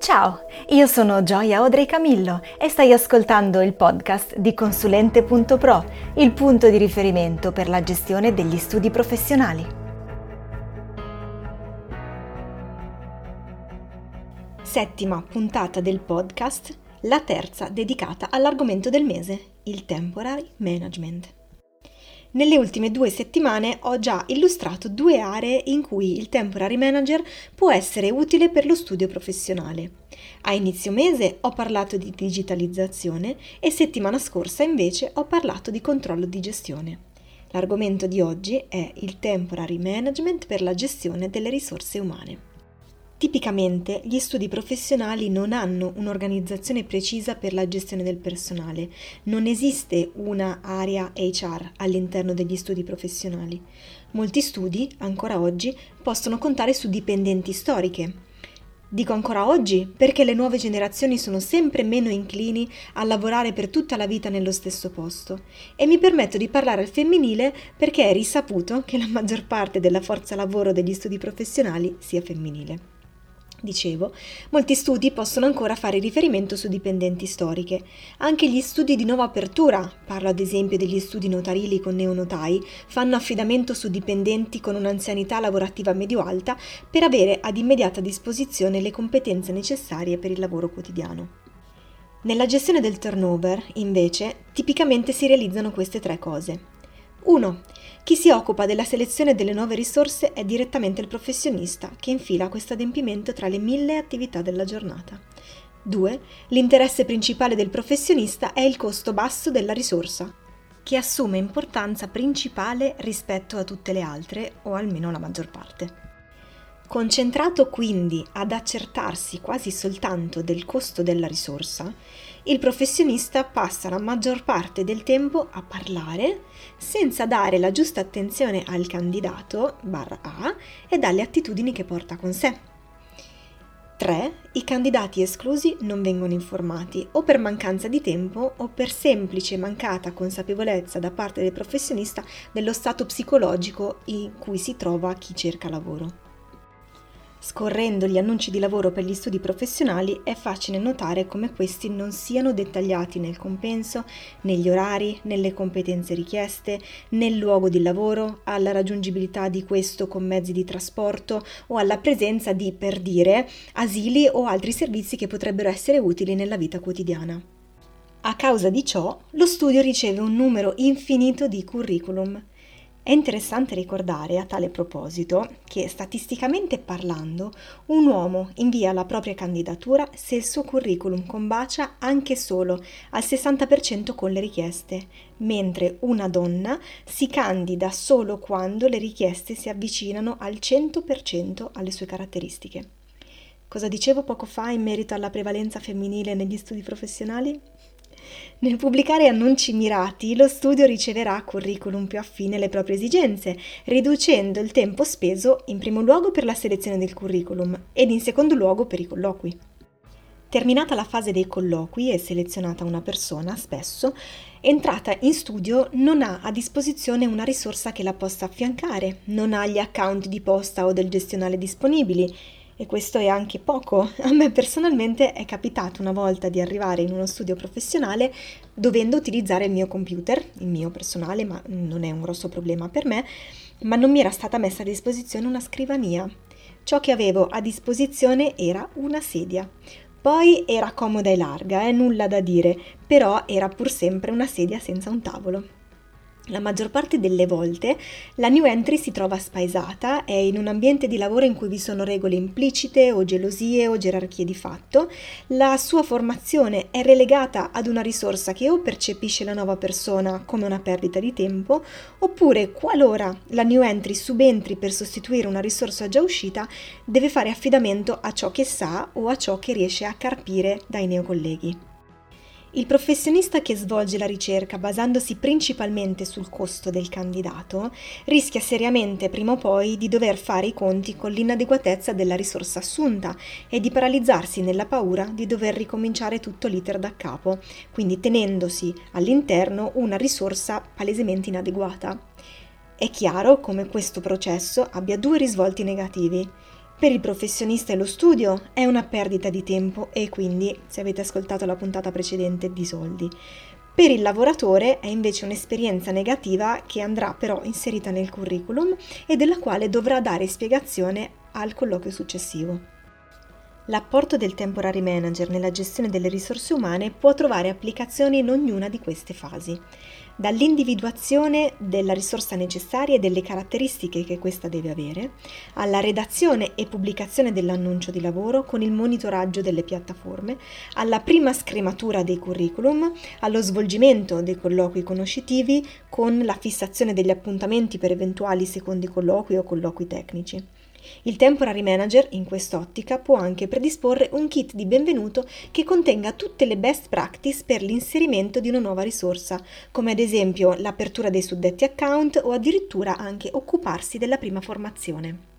Ciao, io sono Gioia Audrey Camillo e stai ascoltando il podcast di Consulente.pro, il punto di riferimento per la gestione degli studi professionali. Settima puntata del podcast, la terza dedicata all'argomento del mese, il temporary management. Nelle ultime due settimane ho già illustrato due aree in cui il temporary manager può essere utile per lo studio professionale. A inizio mese ho parlato di digitalizzazione e settimana scorsa invece ho parlato di controllo di gestione. L'argomento di oggi è il temporary management per la gestione delle risorse umane. Tipicamente gli studi professionali non hanno un'organizzazione precisa per la gestione del personale, non esiste una area HR all'interno degli studi professionali. Molti studi, ancora oggi, possono contare su dipendenti storiche. Dico ancora oggi perché le nuove generazioni sono sempre meno inclini a lavorare per tutta la vita nello stesso posto e mi permetto di parlare al femminile perché è risaputo che la maggior parte della forza lavoro degli studi professionali sia femminile. Dicevo, molti studi possono ancora fare riferimento su dipendenti storiche. Anche gli studi di nuova apertura, parlo ad esempio degli studi notarili con neonotai, fanno affidamento su dipendenti con un'anzianità lavorativa medio-alta per avere ad immediata disposizione le competenze necessarie per il lavoro quotidiano. Nella gestione del turnover, invece, tipicamente si realizzano queste tre cose. 1. Chi si occupa della selezione delle nuove risorse è direttamente il professionista che infila questo adempimento tra le mille attività della giornata. 2. L'interesse principale del professionista è il costo basso della risorsa, che assume importanza principale rispetto a tutte le altre, o almeno la maggior parte. Concentrato quindi ad accertarsi quasi soltanto del costo della risorsa, il professionista passa la maggior parte del tempo a parlare senza dare la giusta attenzione al candidato barra A e dalle attitudini che porta con sé. 3. I candidati esclusi non vengono informati o per mancanza di tempo o per semplice mancata consapevolezza da parte del professionista dello stato psicologico in cui si trova chi cerca lavoro. Scorrendo gli annunci di lavoro per gli studi professionali è facile notare come questi non siano dettagliati nel compenso, negli orari, nelle competenze richieste, nel luogo di lavoro, alla raggiungibilità di questo con mezzi di trasporto o alla presenza di, per dire, asili o altri servizi che potrebbero essere utili nella vita quotidiana. A causa di ciò, lo studio riceve un numero infinito di curriculum è interessante ricordare a tale proposito che statisticamente parlando un uomo invia la propria candidatura se il suo curriculum combacia anche solo al 60% con le richieste, mentre una donna si candida solo quando le richieste si avvicinano al 100% alle sue caratteristiche. Cosa dicevo poco fa in merito alla prevalenza femminile negli studi professionali? Nel pubblicare annunci mirati, lo studio riceverà curriculum più affine alle proprie esigenze, riducendo il tempo speso in primo luogo per la selezione del curriculum ed in secondo luogo per i colloqui. Terminata la fase dei colloqui e selezionata una persona, spesso, entrata in studio non ha a disposizione una risorsa che la possa affiancare, non ha gli account di posta o del gestionale disponibili e questo è anche poco. A me personalmente è capitato una volta di arrivare in uno studio professionale dovendo utilizzare il mio computer, il mio personale, ma non è un grosso problema per me, ma non mi era stata messa a disposizione una scrivania. Ciò che avevo a disposizione era una sedia. Poi era comoda e larga, eh, nulla da dire, però era pur sempre una sedia senza un tavolo. La maggior parte delle volte la new entry si trova spaesata, è in un ambiente di lavoro in cui vi sono regole implicite o gelosie o gerarchie di fatto, la sua formazione è relegata ad una risorsa che o percepisce la nuova persona come una perdita di tempo, oppure qualora la new entry subentri per sostituire una risorsa già uscita, deve fare affidamento a ciò che sa o a ciò che riesce a carpire dai neocolleghi. Il professionista che svolge la ricerca basandosi principalmente sul costo del candidato rischia seriamente prima o poi di dover fare i conti con l'inadeguatezza della risorsa assunta e di paralizzarsi nella paura di dover ricominciare tutto l'iter da capo, quindi tenendosi all'interno una risorsa palesemente inadeguata. È chiaro come questo processo abbia due risvolti negativi. Per il professionista e lo studio è una perdita di tempo e quindi, se avete ascoltato la puntata precedente, di soldi. Per il lavoratore è invece un'esperienza negativa che andrà però inserita nel curriculum e della quale dovrà dare spiegazione al colloquio successivo. L'apporto del temporary manager nella gestione delle risorse umane può trovare applicazioni in ognuna di queste fasi, dall'individuazione della risorsa necessaria e delle caratteristiche che questa deve avere, alla redazione e pubblicazione dell'annuncio di lavoro con il monitoraggio delle piattaforme, alla prima scrematura dei curriculum, allo svolgimento dei colloqui conoscitivi con la fissazione degli appuntamenti per eventuali secondi colloqui o colloqui tecnici. Il temporary manager in quest'ottica può anche predisporre un kit di benvenuto che contenga tutte le best practice per l'inserimento di una nuova risorsa, come ad esempio l'apertura dei suddetti account o addirittura anche occuparsi della prima formazione.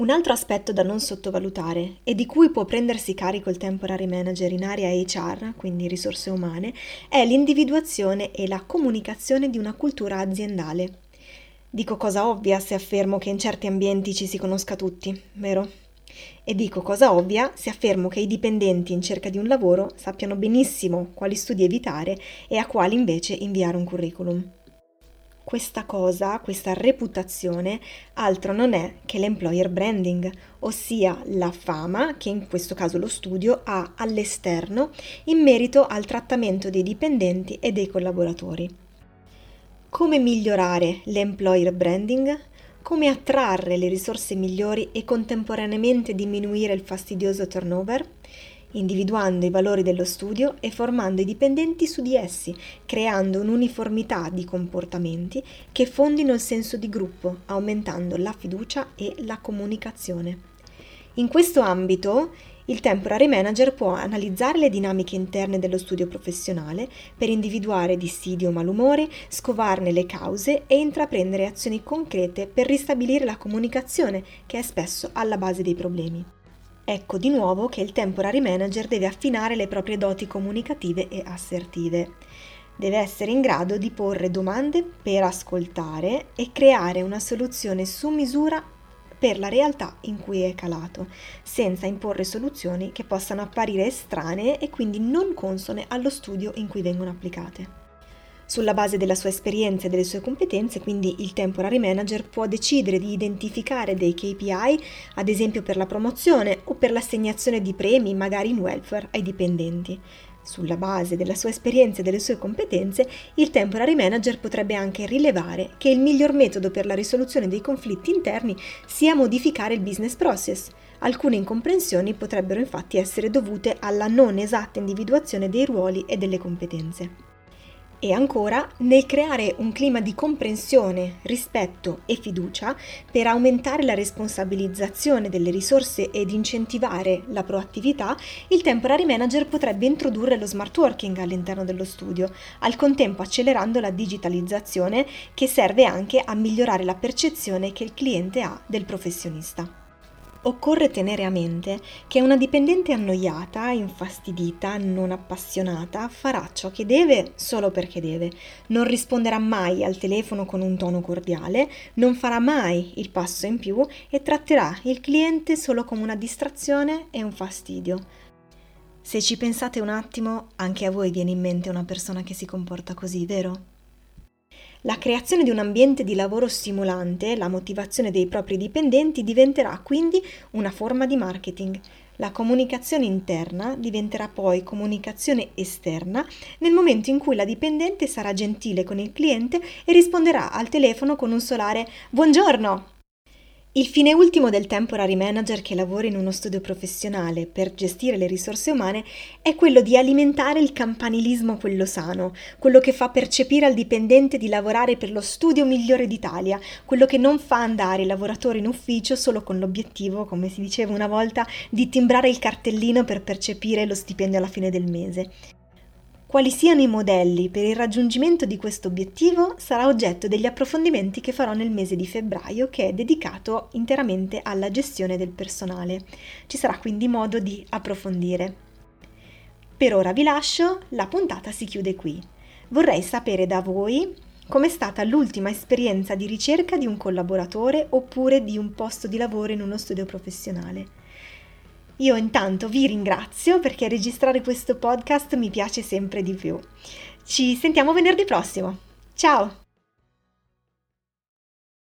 Un altro aspetto da non sottovalutare e di cui può prendersi carico il temporary manager in area HR, quindi risorse umane, è l'individuazione e la comunicazione di una cultura aziendale. Dico cosa ovvia se affermo che in certi ambienti ci si conosca tutti, vero? E dico cosa ovvia se affermo che i dipendenti in cerca di un lavoro sappiano benissimo quali studi evitare e a quali invece inviare un curriculum. Questa cosa, questa reputazione, altro non è che l'employer branding, ossia la fama che in questo caso lo studio ha all'esterno in merito al trattamento dei dipendenti e dei collaboratori. Come migliorare l'employer branding? Come attrarre le risorse migliori e contemporaneamente diminuire il fastidioso turnover? Individuando i valori dello studio e formando i dipendenti su di essi, creando un'uniformità di comportamenti che fondino il senso di gruppo, aumentando la fiducia e la comunicazione. In questo ambito il temporary manager può analizzare le dinamiche interne dello studio professionale per individuare dissidi o malumori, scovarne le cause e intraprendere azioni concrete per ristabilire la comunicazione che è spesso alla base dei problemi. Ecco di nuovo che il temporary manager deve affinare le proprie doti comunicative e assertive. Deve essere in grado di porre domande per ascoltare e creare una soluzione su misura per la realtà in cui è calato, senza imporre soluzioni che possano apparire estranee e quindi non consone allo studio in cui vengono applicate. Sulla base della sua esperienza e delle sue competenze, quindi il temporary manager può decidere di identificare dei KPI, ad esempio per la promozione o per l'assegnazione di premi, magari in welfare, ai dipendenti. Sulla base della sua esperienza e delle sue competenze, il temporary manager potrebbe anche rilevare che il miglior metodo per la risoluzione dei conflitti interni sia modificare il business process. Alcune incomprensioni potrebbero infatti essere dovute alla non esatta individuazione dei ruoli e delle competenze e ancora nel creare un clima di comprensione, rispetto e fiducia per aumentare la responsabilizzazione delle risorse ed incentivare la proattività, il temporary manager potrebbe introdurre lo smart working all'interno dello studio, al contempo accelerando la digitalizzazione che serve anche a migliorare la percezione che il cliente ha del professionista. Occorre tenere a mente che una dipendente annoiata, infastidita, non appassionata farà ciò che deve solo perché deve, non risponderà mai al telefono con un tono cordiale, non farà mai il passo in più e tratterà il cliente solo come una distrazione e un fastidio. Se ci pensate un attimo, anche a voi viene in mente una persona che si comporta così, vero? La creazione di un ambiente di lavoro stimolante, la motivazione dei propri dipendenti diventerà quindi una forma di marketing. La comunicazione interna diventerà poi comunicazione esterna nel momento in cui la dipendente sarà gentile con il cliente e risponderà al telefono con un solare Buongiorno! Il fine ultimo del temporary manager che lavora in uno studio professionale per gestire le risorse umane è quello di alimentare il campanilismo quello sano, quello che fa percepire al dipendente di lavorare per lo studio migliore d'Italia, quello che non fa andare i lavoratori in ufficio solo con l'obiettivo, come si diceva una volta, di timbrare il cartellino per percepire lo stipendio alla fine del mese. Quali siano i modelli per il raggiungimento di questo obiettivo sarà oggetto degli approfondimenti che farò nel mese di febbraio che è dedicato interamente alla gestione del personale. Ci sarà quindi modo di approfondire. Per ora vi lascio, la puntata si chiude qui. Vorrei sapere da voi com'è stata l'ultima esperienza di ricerca di un collaboratore oppure di un posto di lavoro in uno studio professionale. Io intanto vi ringrazio perché registrare questo podcast mi piace sempre di più. Ci sentiamo venerdì prossimo. Ciao!